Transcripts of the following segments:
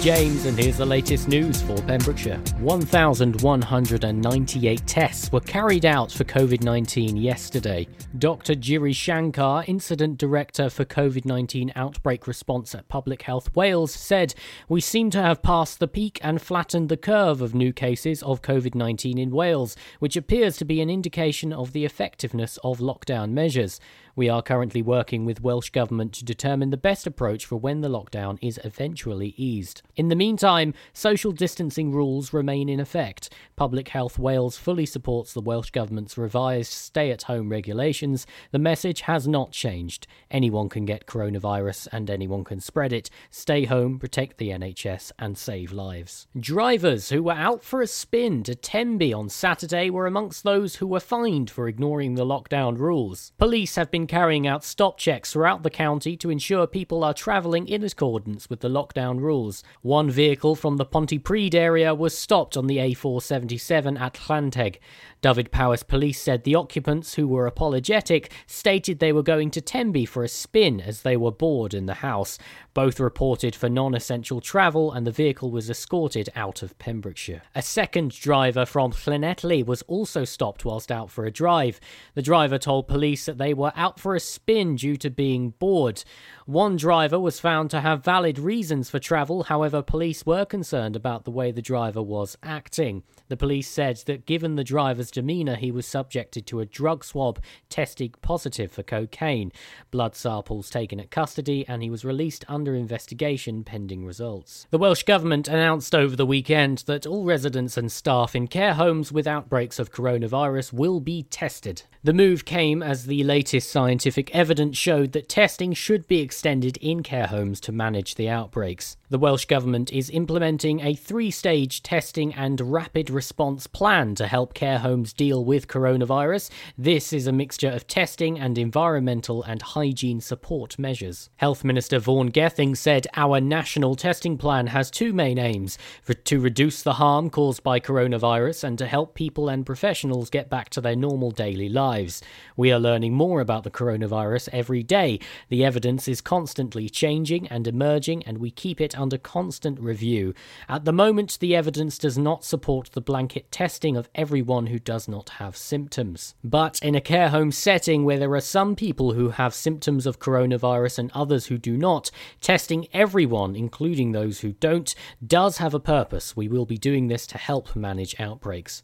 James, and here's the latest news for Pembrokeshire. 1,198 tests were carried out for COVID 19 yesterday. Dr. Giri Shankar, Incident Director for COVID 19 Outbreak Response at Public Health Wales, said, We seem to have passed the peak and flattened the curve of new cases of COVID 19 in Wales, which appears to be an indication of the effectiveness of lockdown measures. We are currently working with Welsh Government to determine the best approach for when the lockdown is eventually eased. In the meantime, social distancing rules remain in effect. Public Health Wales fully supports the Welsh Government's revised stay at home regulations. The message has not changed. Anyone can get coronavirus and anyone can spread it. Stay home, protect the NHS, and save lives. Drivers who were out for a spin to Tenby on Saturday were amongst those who were fined for ignoring the lockdown rules. Police have been carrying out stop checks throughout the county to ensure people are travelling in accordance with the lockdown rules. One vehicle from the Pontypridd area was stopped on the A477 at Llanteg. Dyfed-Powys police said the occupants, who were apologetic, stated they were going to Tenby for a spin as they were bored in the house. Both reported for non essential travel and the vehicle was escorted out of Pembrokeshire. A second driver from Llanelli was also stopped whilst out for a drive. The driver told police that they were out for a spin due to being bored. One driver was found to have valid reasons for travel, however, police were concerned about the way the driver was acting. The police said that given the driver's demeanour, he was subjected to a drug swab testing positive for cocaine. Blood samples taken at custody, and he was released under investigation pending results. The Welsh Government announced over the weekend that all residents and staff in care homes with outbreaks of coronavirus will be tested. The move came as the latest scientific evidence showed that testing should be extended in care homes to manage the outbreaks. The Welsh Government is implementing a three stage testing and rapid response plan to help care homes deal with coronavirus. This is a mixture of testing and environmental and hygiene support measures. Health Minister Vaughan Gething said our national testing plan has two main aims to reduce the harm caused by coronavirus and to help people and professionals get back to their normal daily lives. We are learning more about the coronavirus every day. The evidence is constantly changing and emerging, and we keep it under constant review. At the moment, the evidence does not support the blanket testing of everyone who does not have symptoms. But in a care home setting where there are some people who have symptoms of coronavirus and others who do not, testing everyone, including those who don't, does have a purpose. We will be doing this to help manage outbreaks.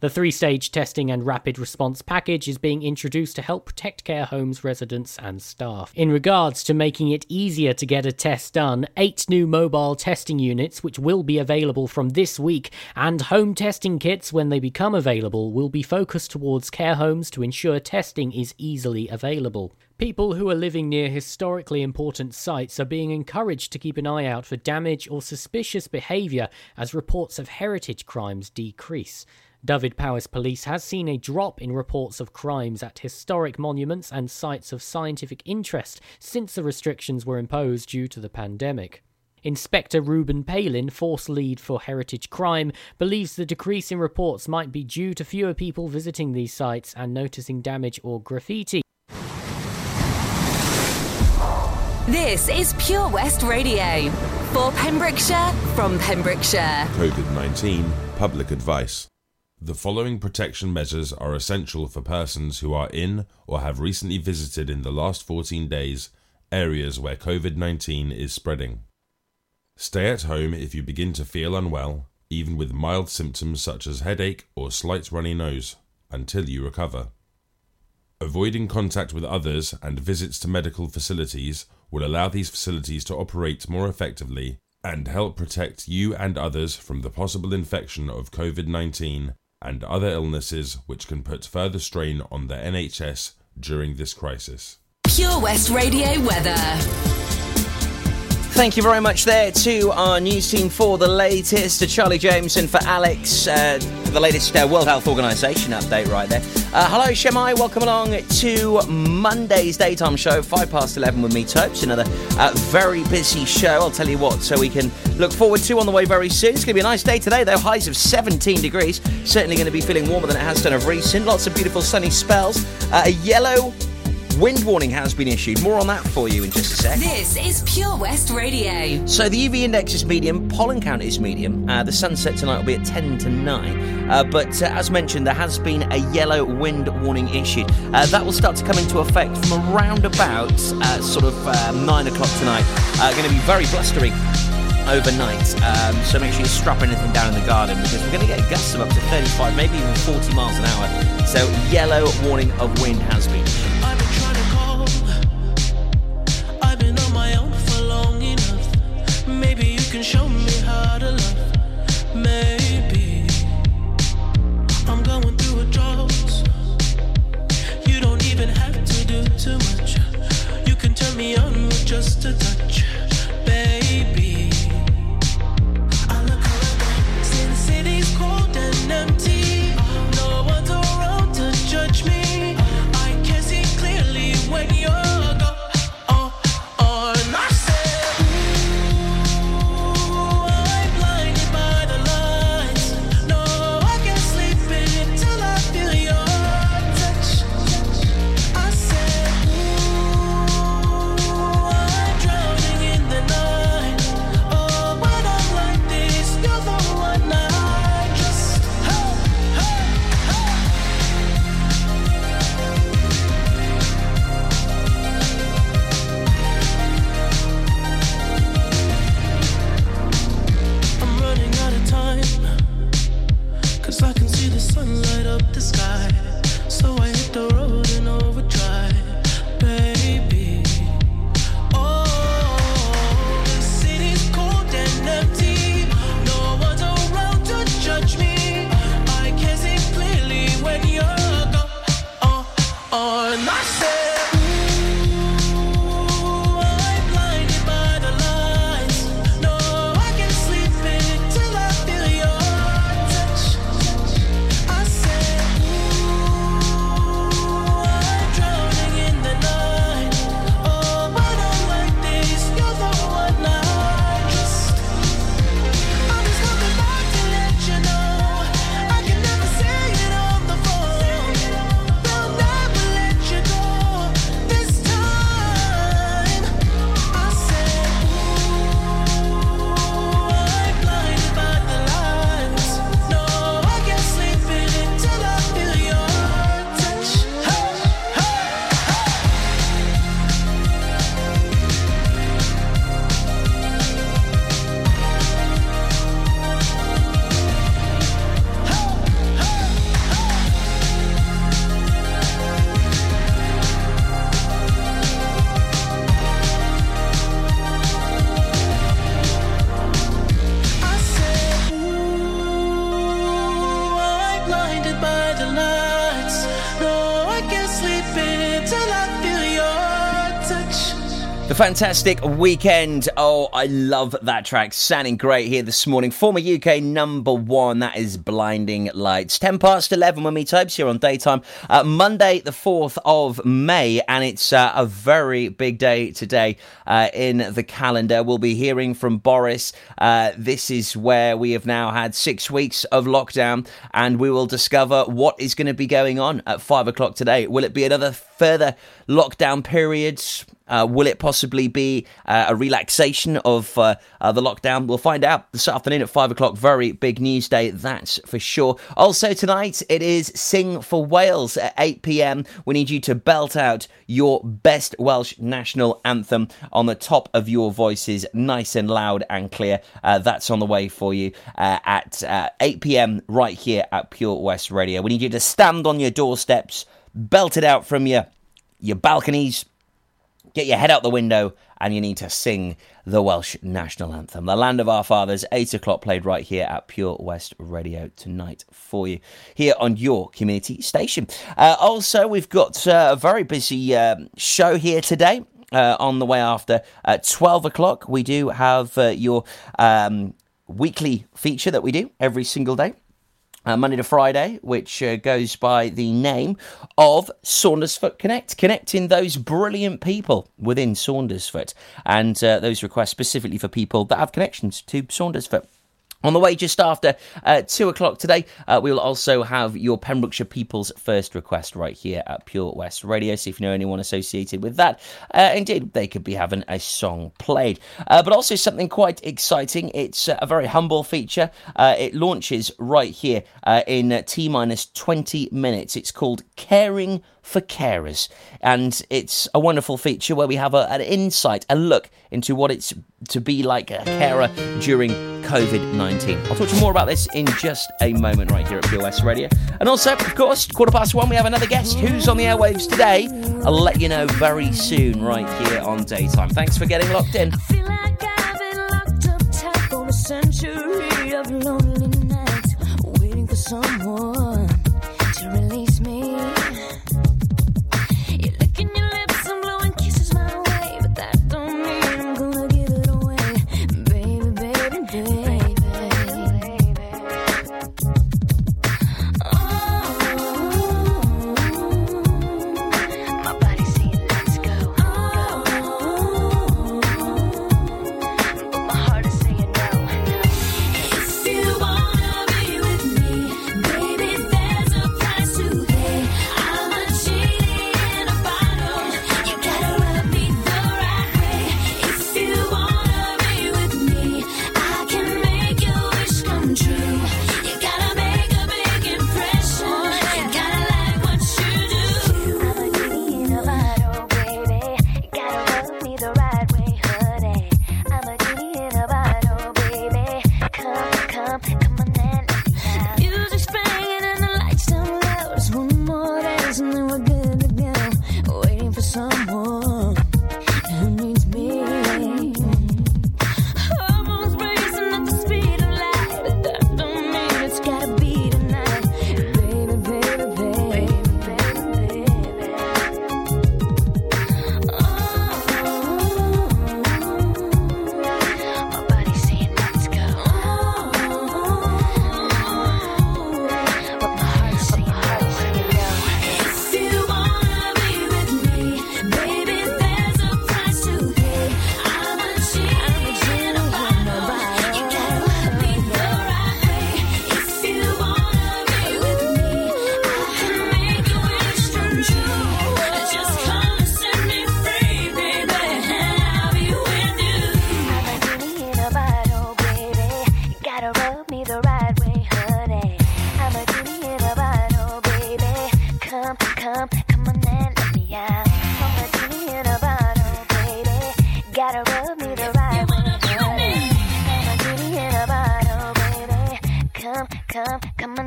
The three stage testing and rapid response package is being introduced to help protect care homes residents and staff. In regards to making it easier to get a test done, eight new mobile testing units, which will be available from this week, and home testing kits when they become available, will be focused towards care homes to ensure testing is easily available. People who are living near historically important sites are being encouraged to keep an eye out for damage or suspicious behaviour as reports of heritage crimes decrease. Dyfed-Powys Police has seen a drop in reports of crimes at historic monuments and sites of scientific interest since the restrictions were imposed due to the pandemic. Inspector Ruben Palin, force lead for heritage crime, believes the decrease in reports might be due to fewer people visiting these sites and noticing damage or graffiti. This is Pure West Radio. For Pembrokeshire, from Pembrokeshire. COVID 19 Public Advice. The following protection measures are essential for persons who are in or have recently visited in the last 14 days areas where COVID 19 is spreading. Stay at home if you begin to feel unwell, even with mild symptoms such as headache or slight runny nose, until you recover. Avoiding contact with others and visits to medical facilities will allow these facilities to operate more effectively and help protect you and others from the possible infection of COVID 19 and other illnesses which can put further strain on the NHS during this crisis. Pure West Radio weather. Thank you very much there to our news team for the latest, to Charlie James and for Alex, uh, for the latest uh, World Health Organization update right there. Uh, hello, Shemai. Welcome along to Monday's daytime show, 5 past 11 with me, Topes. Another uh, very busy show, I'll tell you what, so we can look forward to on the way very soon. It's going to be a nice day today, though. Highs of 17 degrees. Certainly going to be feeling warmer than it has done of recent. Lots of beautiful sunny spells. Uh, a yellow Wind warning has been issued. More on that for you in just a sec. This is Pure West Radio. So the UV index is medium, pollen count is medium. Uh, the sunset tonight will be at 10 to 9. Uh, but uh, as mentioned, there has been a yellow wind warning issued. Uh, that will start to come into effect from around about uh, sort of uh, 9 o'clock tonight. going to be very blustery overnight. Um, so make sure you strap anything down in the garden because we're going to get gusts of up to 35, maybe even 40 miles an hour. So yellow warning of wind has been can show me how to love. Fantastic weekend. Oh, I love that track. Sounding great here this morning. Former UK number one. That is Blinding Lights. 10 past 11 when we types here on daytime. Uh, Monday, the 4th of May, and it's uh, a very big day today uh, in the calendar. We'll be hearing from Boris. Uh, this is where we have now had six weeks of lockdown, and we will discover what is going to be going on at 5 o'clock today. Will it be another further lockdown periods? Uh, will it possibly be uh, a relaxation of uh, uh, the lockdown? We'll find out this afternoon at 5 o'clock. Very big news day, that's for sure. Also, tonight it is Sing for Wales at 8 pm. We need you to belt out your best Welsh national anthem on the top of your voices, nice and loud and clear. Uh, that's on the way for you at 8 pm right here at Pure West Radio. We need you to stand on your doorsteps, belt it out from your your balconies, get your head out the window and you need to sing the Welsh national anthem. The Land of Our Fathers, 8 o'clock, played right here at Pure West Radio tonight for you, here on your community station. Uh, also, we've got uh, a very busy uh, show here today. uh, on the way after at 12 o'clock. We do have uh, your um, weekly feature that we do every single day. Uh, Monday to Friday, which uh, goes by the name of Saundersfoot Connect, connecting those brilliant people within Saundersfoot, and uh, those requests specifically for people that have connections to Saundersfoot. On the way just after uh, two o'clock today, uh, we will also have your Pembrokeshire People's First request right here at Pure West Radio. See if you know anyone associated with that. Uh, indeed, they could be having a song played. Uh, but also something quite exciting. It's uh, a very humble feature. Uh, it launches right here in T minus 20 minutes. It's called Caring for carers. And it's a wonderful feature where we have a, an insight, a look into what it's to be like a carer during COVID 19. I'll talk to you more about this in just a moment, right here at POS Radio. And also, of course, quarter past one, we have another guest who's on the airwaves today. I'll let you know very soon, right here on Daytime. Thanks for getting locked in. century of lonely nights, waiting for someone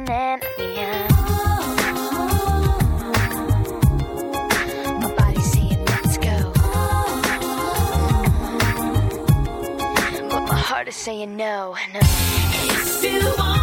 and let me. My body's saying let's go. But my heart is saying no, no. If you wanna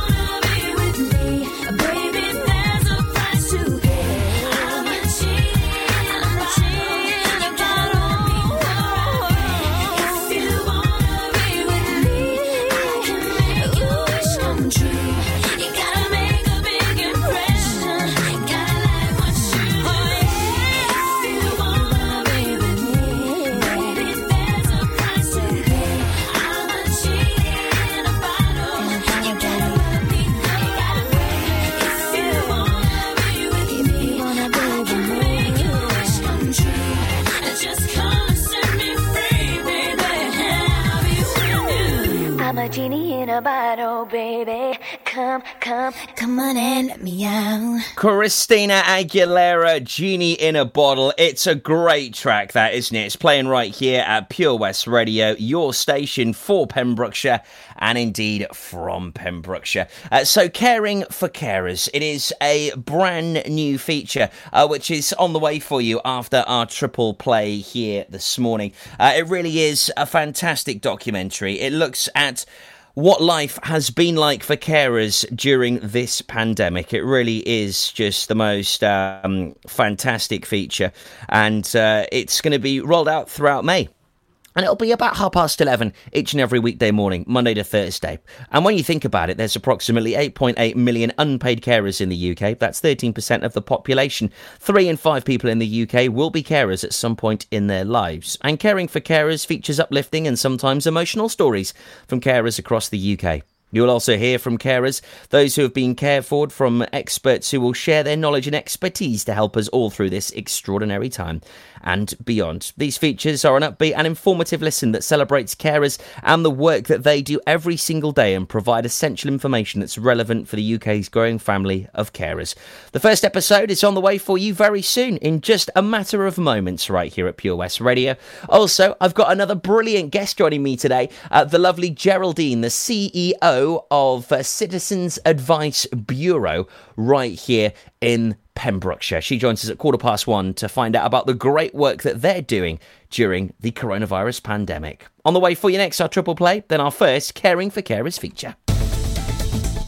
in a bottle, baby. Come, come, come on and let me out. Christina Aguilera, Genie in a Bottle. It's a great track, that, isn't it? It's playing right here at Pure West Radio, your station for Pembrokeshire and indeed from Pembrokeshire. Uh, so, Caring for Carers, it is a brand new feature uh, which is on the way for you after our triple play here this morning. Uh, it really is a fantastic documentary. It looks at what life has been like for carers during this pandemic. It really is just the most um, fantastic feature, and uh, it's going to be rolled out throughout May. And it'll be about half past 11 each and every weekday morning, Monday to Thursday. And when you think about it, there's approximately 8.8 million unpaid carers in the UK. That's 13% of the population. Three in five people in the UK will be carers at some point in their lives. And caring for carers features uplifting and sometimes emotional stories from carers across the UK. You'll also hear from carers, those who have been cared for, from experts who will share their knowledge and expertise to help us all through this extraordinary time and beyond. These features are an upbeat and informative listen that celebrates carers and the work that they do every single day and provide essential information that's relevant for the UK's growing family of carers. The first episode is on the way for you very soon, in just a matter of moments, right here at Pure West Radio. Also, I've got another brilliant guest joining me today, uh, the lovely Geraldine, the CEO of uh, Citizens Advice Bureau, right here in Pembrokeshire. She joins us at quarter past one to find out about the great work that they're doing during the coronavirus pandemic. On the way for you next, our triple play, then our first Caring for Carers feature.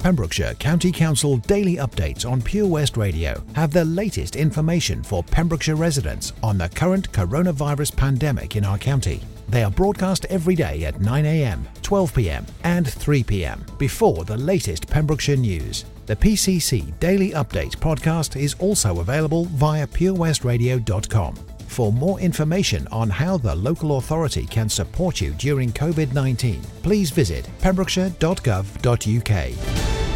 Pembrokeshire County Council daily updates on Pure West Radio have the latest information for Pembrokeshire residents on the current coronavirus pandemic in our county. They are broadcast every day at 9am, 12pm, and 3pm before the latest Pembrokeshire news. The PCC Daily Update podcast is also available via purewestradio.com. For more information on how the local authority can support you during COVID 19, please visit pembrokeshire.gov.uk.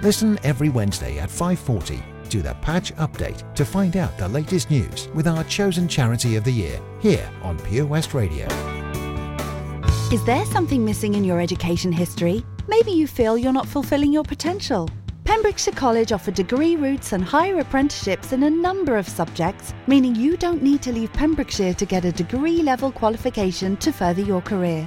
Listen every Wednesday at 5:40 to the Patch Update to find out the latest news with our chosen charity of the year here on Pure West Radio. Is there something missing in your education history? Maybe you feel you're not fulfilling your potential. Pembrokeshire College offer degree routes and higher apprenticeships in a number of subjects, meaning you don't need to leave Pembrokeshire to get a degree level qualification to further your career.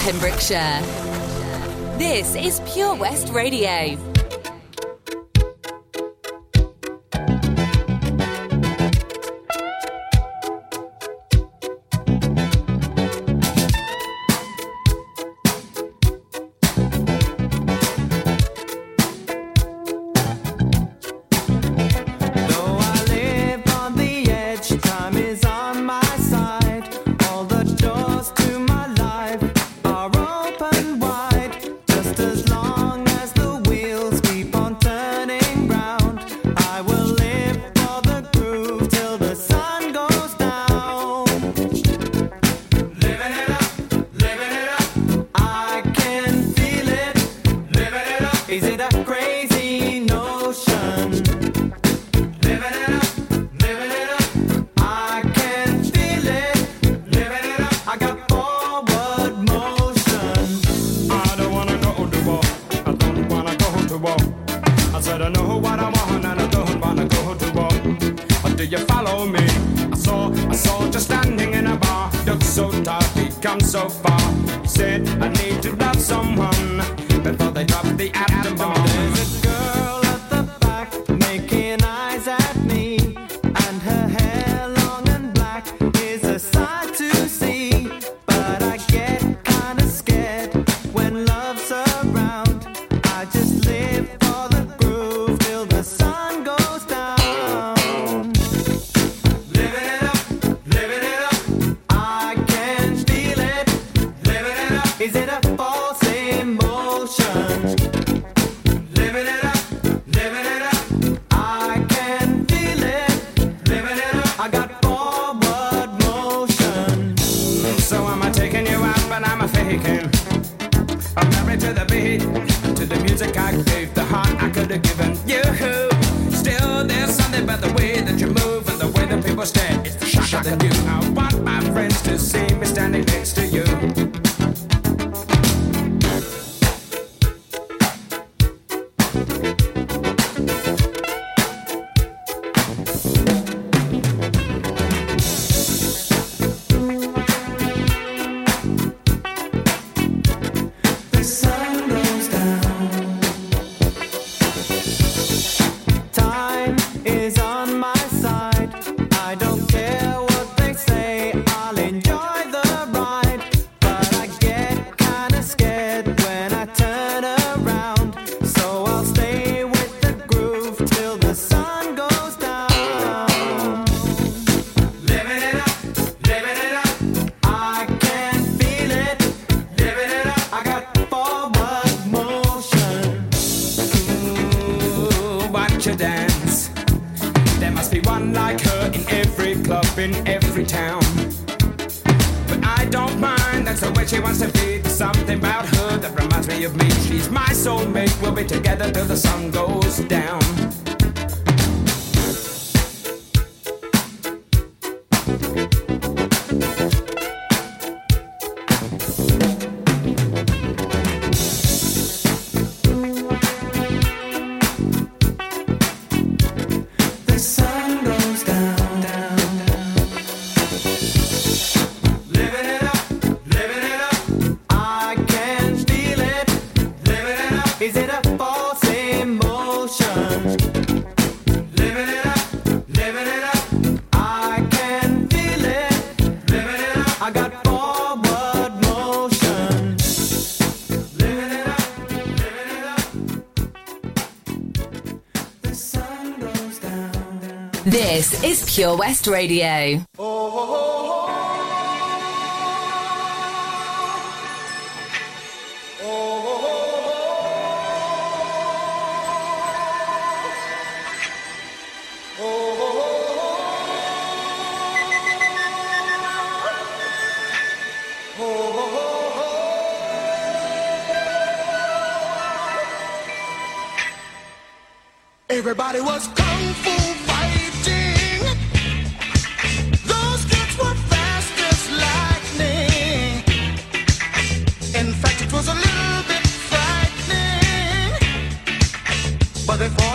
Pembrokeshire. This is Pure West Radio. saw me. I saw a soldier standing in a bar. Looked so tough, he'd come so far. He said, I need to love someone before they drop the atom bomb. Be together till the sun Pure West Radio. But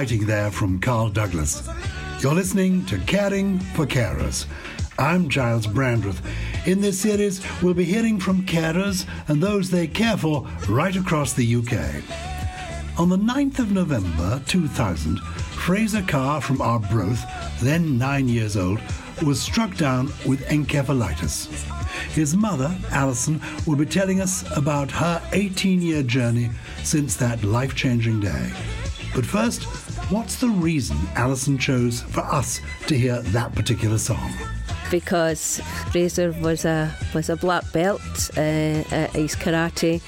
Fu Fighting there from Carl Douglas. You're listening to Caring for Carers. I'm Giles Brandreth. In this series, we'll be hearing from carers and those they care for right across the UK. On the 9th of November 2000, Fraser Carr from Arbroath, then nine years old, was struck down with encephalitis. His mother, Alison, will be telling us about her 18 year journey since that life changing day. But first, what's the reason Alison chose for us to hear that particular song? because Fraser was a was a black belt uh, at his karate,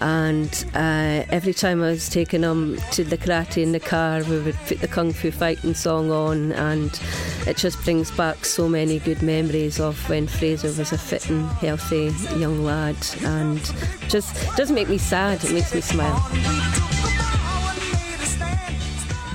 and uh, every time I was taking him to the karate in the car, we would put the kung fu fighting song on, and it just brings back so many good memories of when Fraser was a fit and healthy young lad, and just doesn't make me sad. It makes me smile.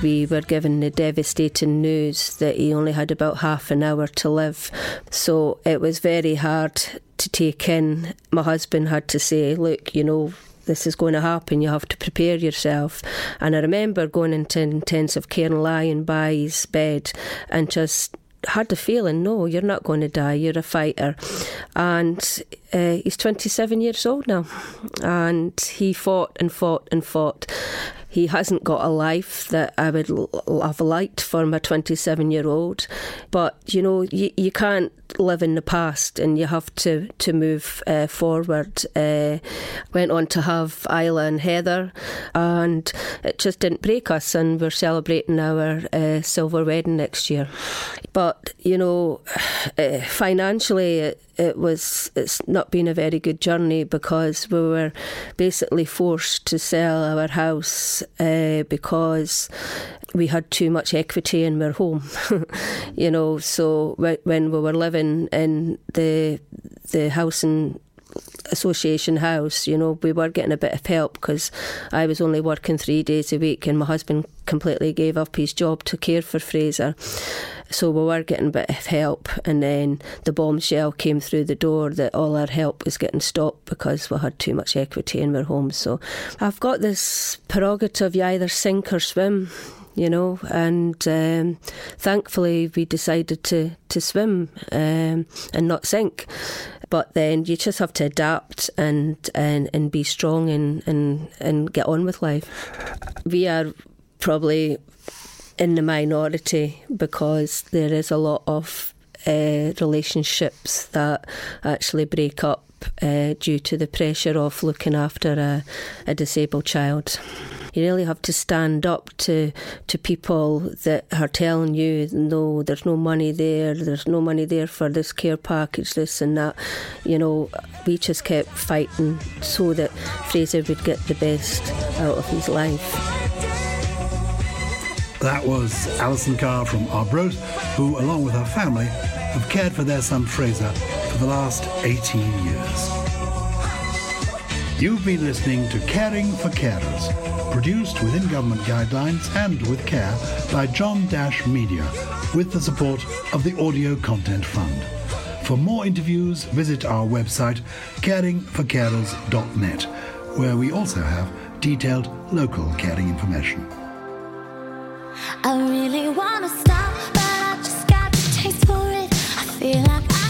We were given the devastating news that he only had about half an hour to live. So it was very hard to take in. My husband had to say, Look, you know, this is going to happen, you have to prepare yourself. And I remember going into intensive care and lying by his bed and just had the feeling, no, you're not going to die, you're a fighter. And uh, he's 27 years old now. And he fought and fought and fought. He hasn't got a life that I would l- have liked for my 27 year old. But, you know, you, you can't live in the past and you have to, to move uh, forward. Uh, went on to have Isla and Heather, and it just didn't break us. And we're celebrating our uh, silver wedding next year. But, you know, uh, financially, it, it was it's not been a very good journey because we were basically forced to sell our house uh, because we had too much equity in our home you know so when we were living in the the housing association house you know we were getting a bit of help because I was only working three days a week and my husband completely gave up his job to care for Fraser. So we were getting a bit of help and then the bombshell came through the door that all our help was getting stopped because we had too much equity in our home so I've got this prerogative you either sink or swim you know and um, thankfully we decided to to swim um, and not sink but then you just have to adapt and and, and be strong and, and and get on with life we are probably in the minority because there is a lot of uh, relationships that actually break up uh, due to the pressure of looking after a, a disabled child. You really have to stand up to to people that are telling you, no, there's no money there, there's no money there for this care package, this and that. You know, we just kept fighting so that Fraser would get the best out of his life. That was Alison Carr from Arbroath, who, along with her family, have cared for their son Fraser for the last 18 years. You've been listening to Caring for Carers, produced within government guidelines and with care by John Dash Media, with the support of the Audio Content Fund. For more interviews, visit our website, caringforcarers.net, where we also have detailed local caring information. I really wanna stop, but I just got the taste for it. I feel like I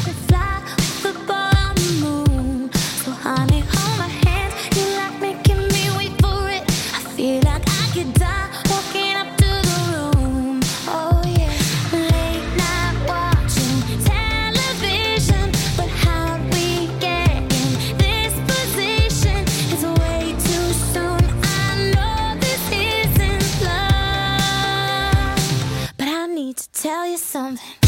tell you something.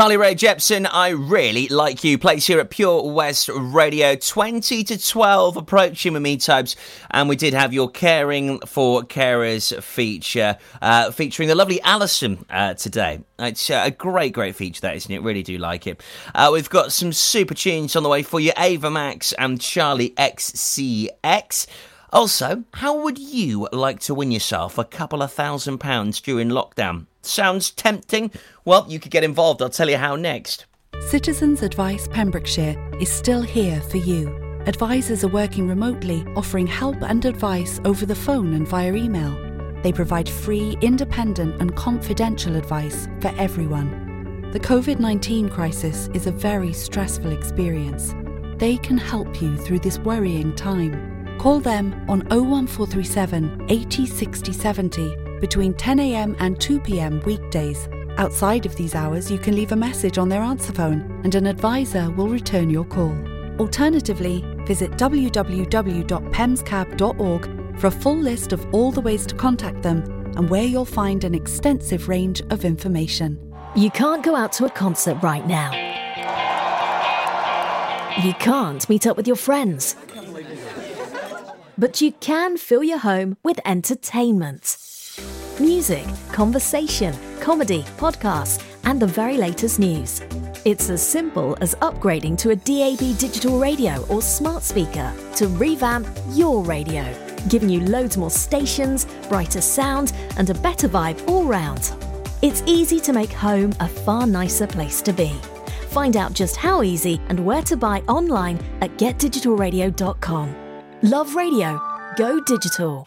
Carly Rae Jepsen, I really like you. Plays here at Pure West Radio, 20 to 12, approaching with me types. And we did have your Caring for Carers feature, uh, featuring the lovely Alison uh, today. It's uh, a great, great feature, that, isn't it? Really do like it. Uh, we've got some super tunes on the way for you Ava Max and Charli XCX. Also, how would you like to win yourself a couple of thousand pounds during lockdown? Sounds tempting? Well, you could get involved. I'll tell you how next. Citizens Advice Pembrokeshire is still here for you. Advisors are working remotely, offering help and advice over the phone and via email. They provide free, independent, and confidential advice for everyone. The COVID 19 crisis is a very stressful experience. They can help you through this worrying time. Call them on 01437 80 60 70 between 10am and 2pm weekdays. Outside of these hours, you can leave a message on their answer phone and an advisor will return your call. Alternatively, visit www.pemscab.org for a full list of all the ways to contact them and where you'll find an extensive range of information. You can't go out to a concert right now. You can't meet up with your friends. But you can fill your home with entertainment music, conversation, comedy, podcasts, and the very latest news. It's as simple as upgrading to a DAB digital radio or smart speaker to revamp your radio, giving you loads more stations, brighter sound, and a better vibe all round. It's easy to make home a far nicer place to be. Find out just how easy and where to buy online at getdigitalradio.com. Love radio. Go digital.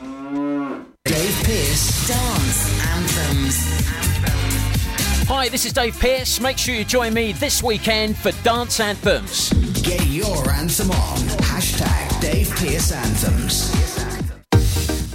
Dave Pearce Dance Anthems. Hi, this is Dave Pearce. Make sure you join me this weekend for Dance Anthems. Get your anthem on. Hashtag Dave Pearce Anthems.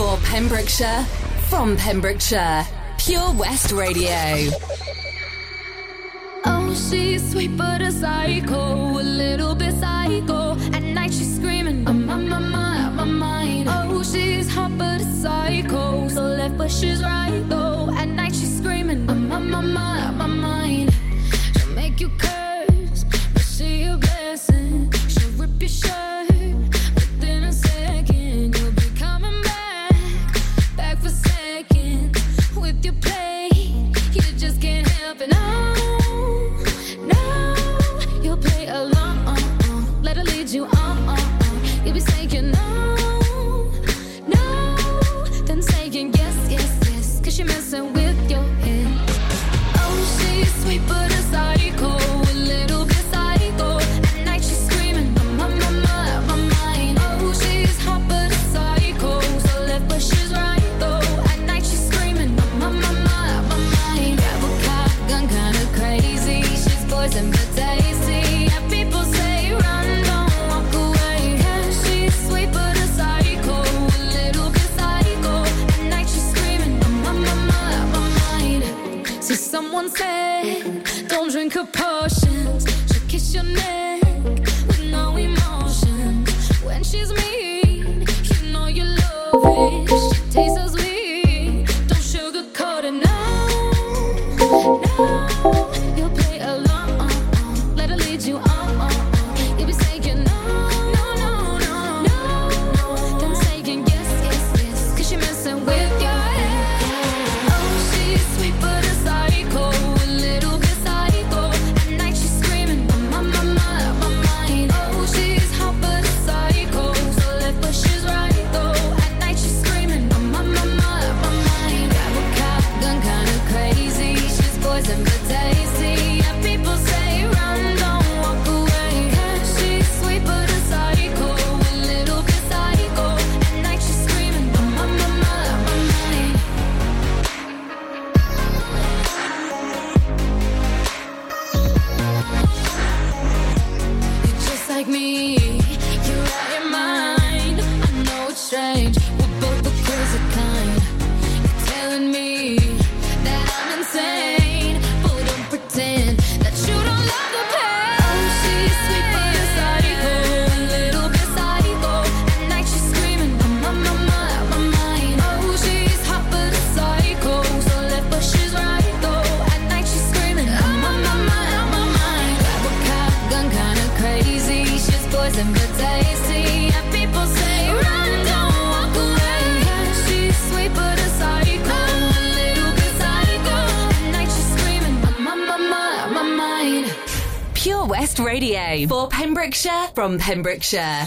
For Pembrokeshire, from Pembrokeshire, Pure West Radio. Oh, she's sweet but a psycho, a little bit psycho. At night she's screaming, I'm on my mind, my mind. Oh, she's hot but a psycho, so left but she's right though. From Pembrokeshire.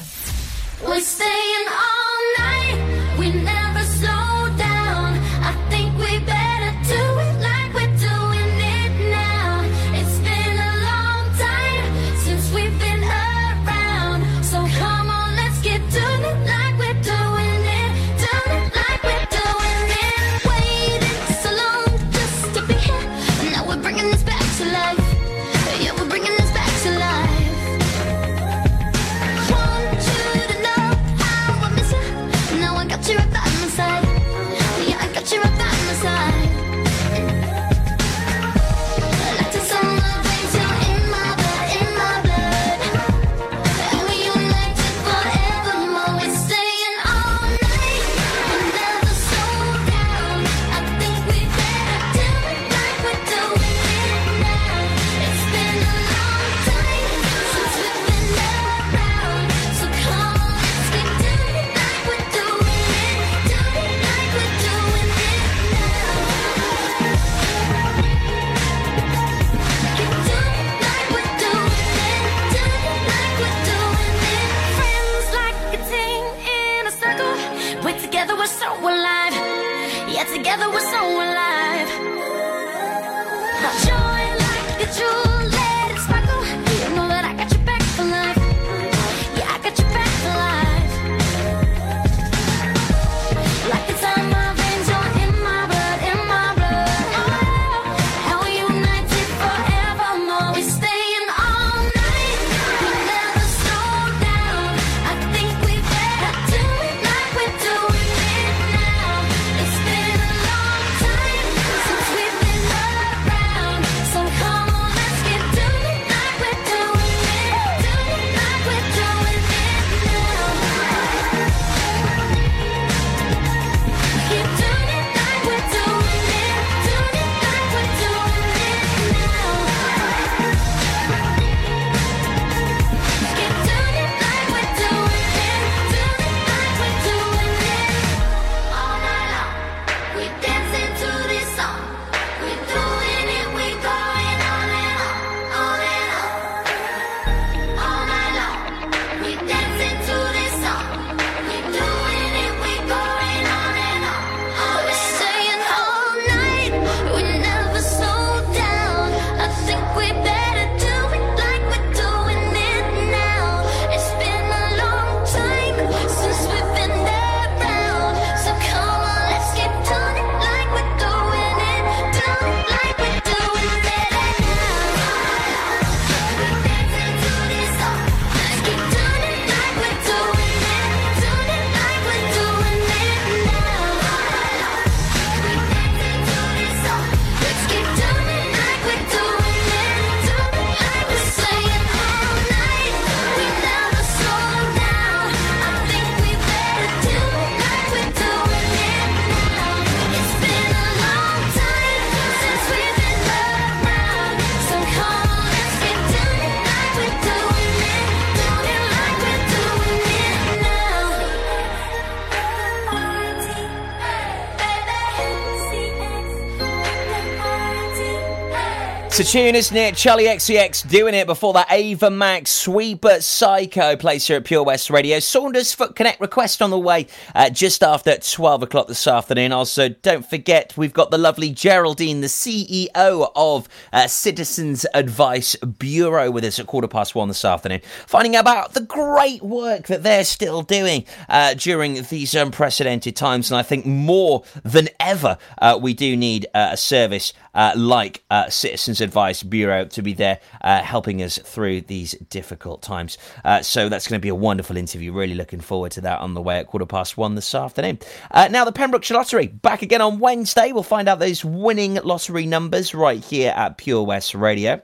So tune is near Charli XCX doing it before that Ava Max Sweet but Psycho plays here at Pure West Radio. Saundersfoot Connect request on the way uh, just after 12 o'clock this afternoon. Also, don't forget we've got the lovely Geraldine, the CEO of uh, Citizens Advice Bureau, with us at quarter past one this afternoon, finding out about the great work that they're still doing uh, during these unprecedented times. And I think more than ever, uh, we do need uh, a service uh, like uh, Citizens Advice Bureau to be there uh, helping us through these difficult times. Uh, so that's going to be a wonderful interview. Really looking forward to that on the way at quarter past one this afternoon. Now, the Pembrokeshire Lottery back again on Wednesday. We'll find out those winning lottery numbers right here at Pure West Radio.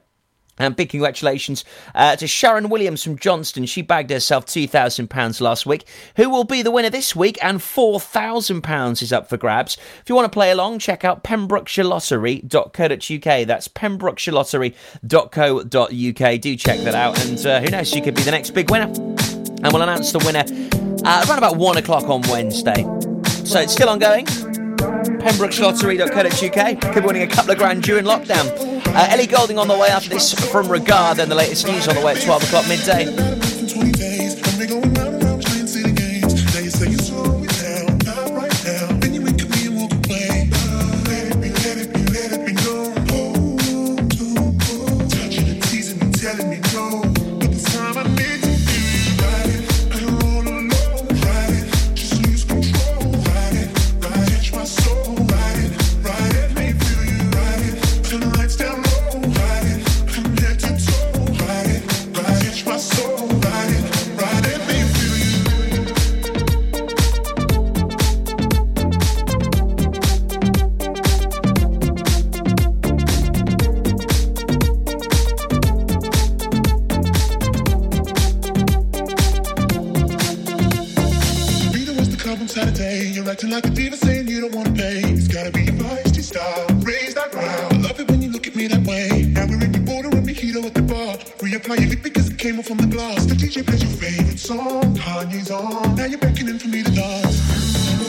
And big congratulations uh, to Sharon Williams from Johnston. She bagged herself £2,000 last week. Who will be the winner this week? And £4,000 is up for grabs. If you want to play along, check out pembrokeshirelottery.co.uk. That's pembrokeshirelottery.co.uk. Do check that out. And uh, who knows, she could be the next big winner. And we'll announce the winner uh, around about one o'clock on Wednesday. So it's still ongoing. pembrokeshirelottery.co.uk. Could be winning a couple of grand during lockdown. Uh, Ellie Goulding on the way after this from Regard and the latest news on the way at 12 o'clock midday. Acting like a diva saying you don't wanna pay. It's gotta be your feisty style. Raise that ground. I love it when you look at me that way. Now we're in your border and mojito at the bar. Reapply your lip because it came off from the glass. The DJ plays your favorite song. Kanye's on. Now you're beckoning for me to dance.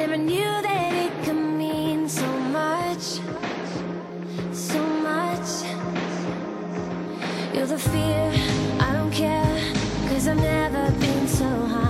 Never knew that it could mean so much, so much. You're the fear, I don't care, cause I've never been so high.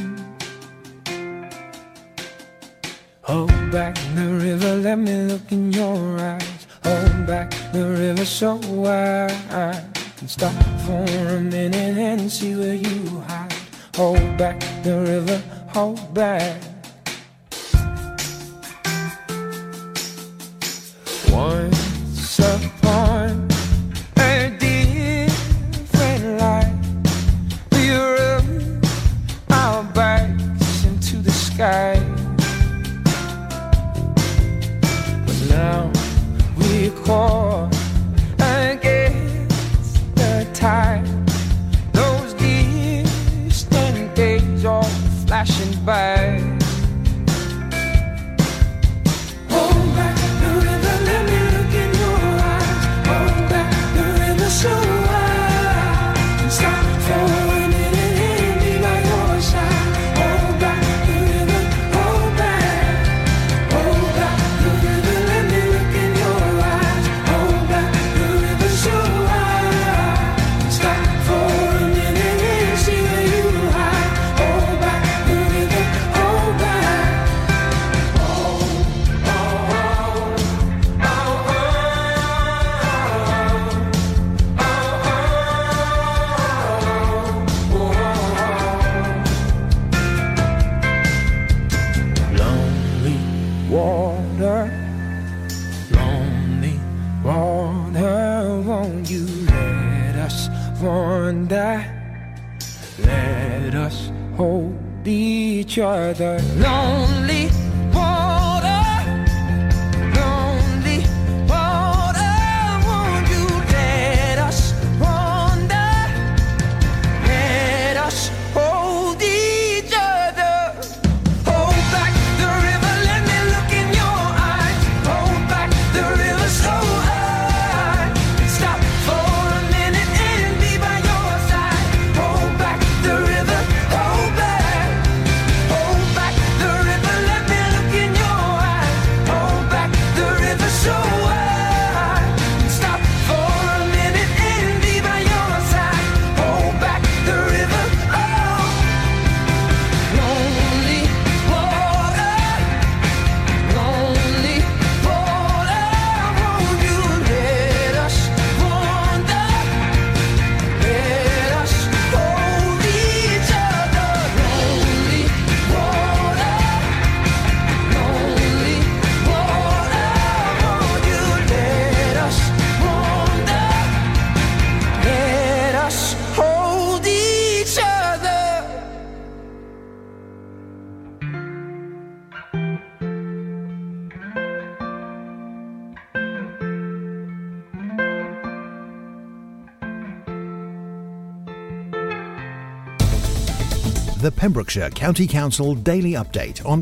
Hold back the river, let me look in your eyes. Hold back the river so wide. And stop for a minute and see where you hide. Hold back the river, hold back. Pembrokeshire County Council Daily Update on